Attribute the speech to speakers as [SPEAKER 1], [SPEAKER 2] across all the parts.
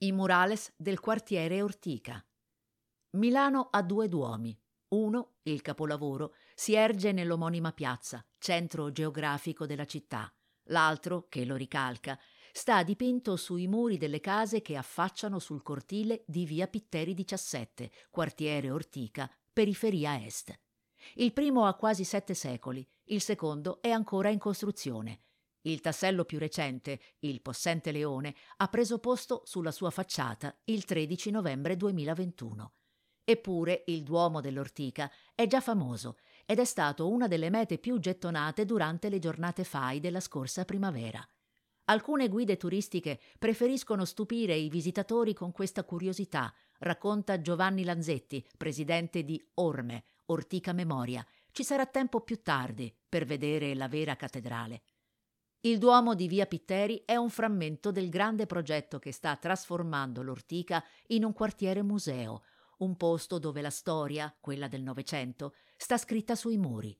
[SPEAKER 1] I murales del quartiere Ortica. Milano ha due duomi. Uno, il capolavoro, si erge nell'omonima piazza, centro geografico della città. L'altro, che lo ricalca, sta dipinto sui muri delle case che affacciano sul cortile di via Pitteri 17, quartiere Ortica, periferia est. Il primo ha quasi sette secoli, il secondo è ancora in costruzione. Il tassello più recente, il possente leone, ha preso posto sulla sua facciata il 13 novembre 2021. Eppure il Duomo dell'Ortica è già famoso ed è stato una delle mete più gettonate durante le giornate FAI della scorsa primavera. Alcune guide turistiche preferiscono stupire i visitatori con questa curiosità, racconta Giovanni Lanzetti, presidente di Orme, Ortica Memoria. Ci sarà tempo più tardi per vedere la vera cattedrale. Il Duomo di Via Pitteri è un frammento del grande progetto che sta trasformando l'Ortica in un quartiere museo, un posto dove la storia, quella del Novecento, sta scritta sui muri.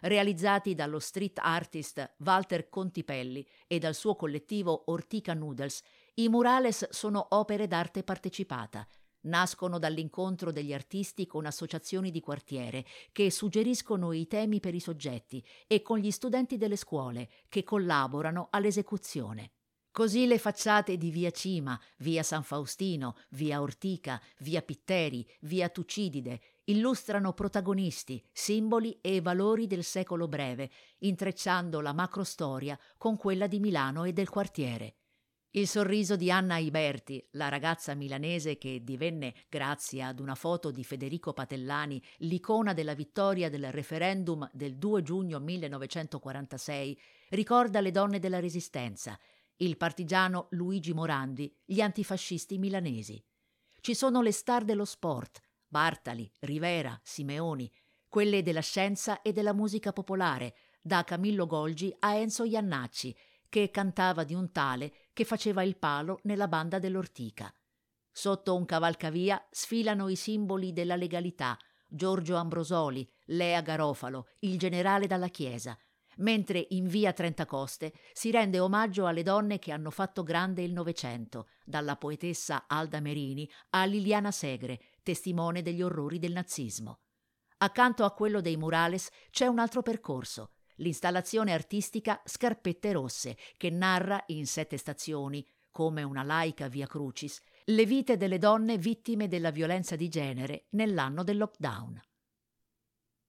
[SPEAKER 1] Realizzati dallo street artist Walter Contipelli e dal suo collettivo Ortica Noodles, i murales sono opere d'arte partecipata, Nascono dall'incontro degli artisti con associazioni di quartiere che suggeriscono i temi per i soggetti e con gli studenti delle scuole che collaborano all'esecuzione. Così le facciate di via Cima, via San Faustino, via Ortica, via Pitteri, via Tucidide illustrano protagonisti, simboli e valori del secolo breve, intrecciando la macrostoria con quella di Milano e del quartiere. Il sorriso di Anna Iberti, la ragazza milanese che divenne, grazie ad una foto di Federico Patellani, l'icona della vittoria del referendum del 2 giugno 1946, ricorda le donne della Resistenza, il partigiano Luigi Morandi, gli antifascisti milanesi. Ci sono le star dello sport, Bartali, Rivera, Simeoni, quelle della scienza e della musica popolare, da Camillo Golgi a Enzo Iannacci, che cantava di un tale che faceva il palo nella banda dell'Ortica. Sotto un cavalcavia sfilano i simboli della legalità, Giorgio Ambrosoli, Lea Garofalo, il generale dalla Chiesa, mentre in via Trentacoste si rende omaggio alle donne che hanno fatto grande il Novecento, dalla poetessa Alda Merini a Liliana Segre, testimone degli orrori del nazismo. Accanto a quello dei murales c'è un altro percorso, l'installazione artistica Scarpette Rosse, che narra in sette stazioni, come una laica via crucis, le vite delle donne vittime della violenza di genere nell'anno del lockdown.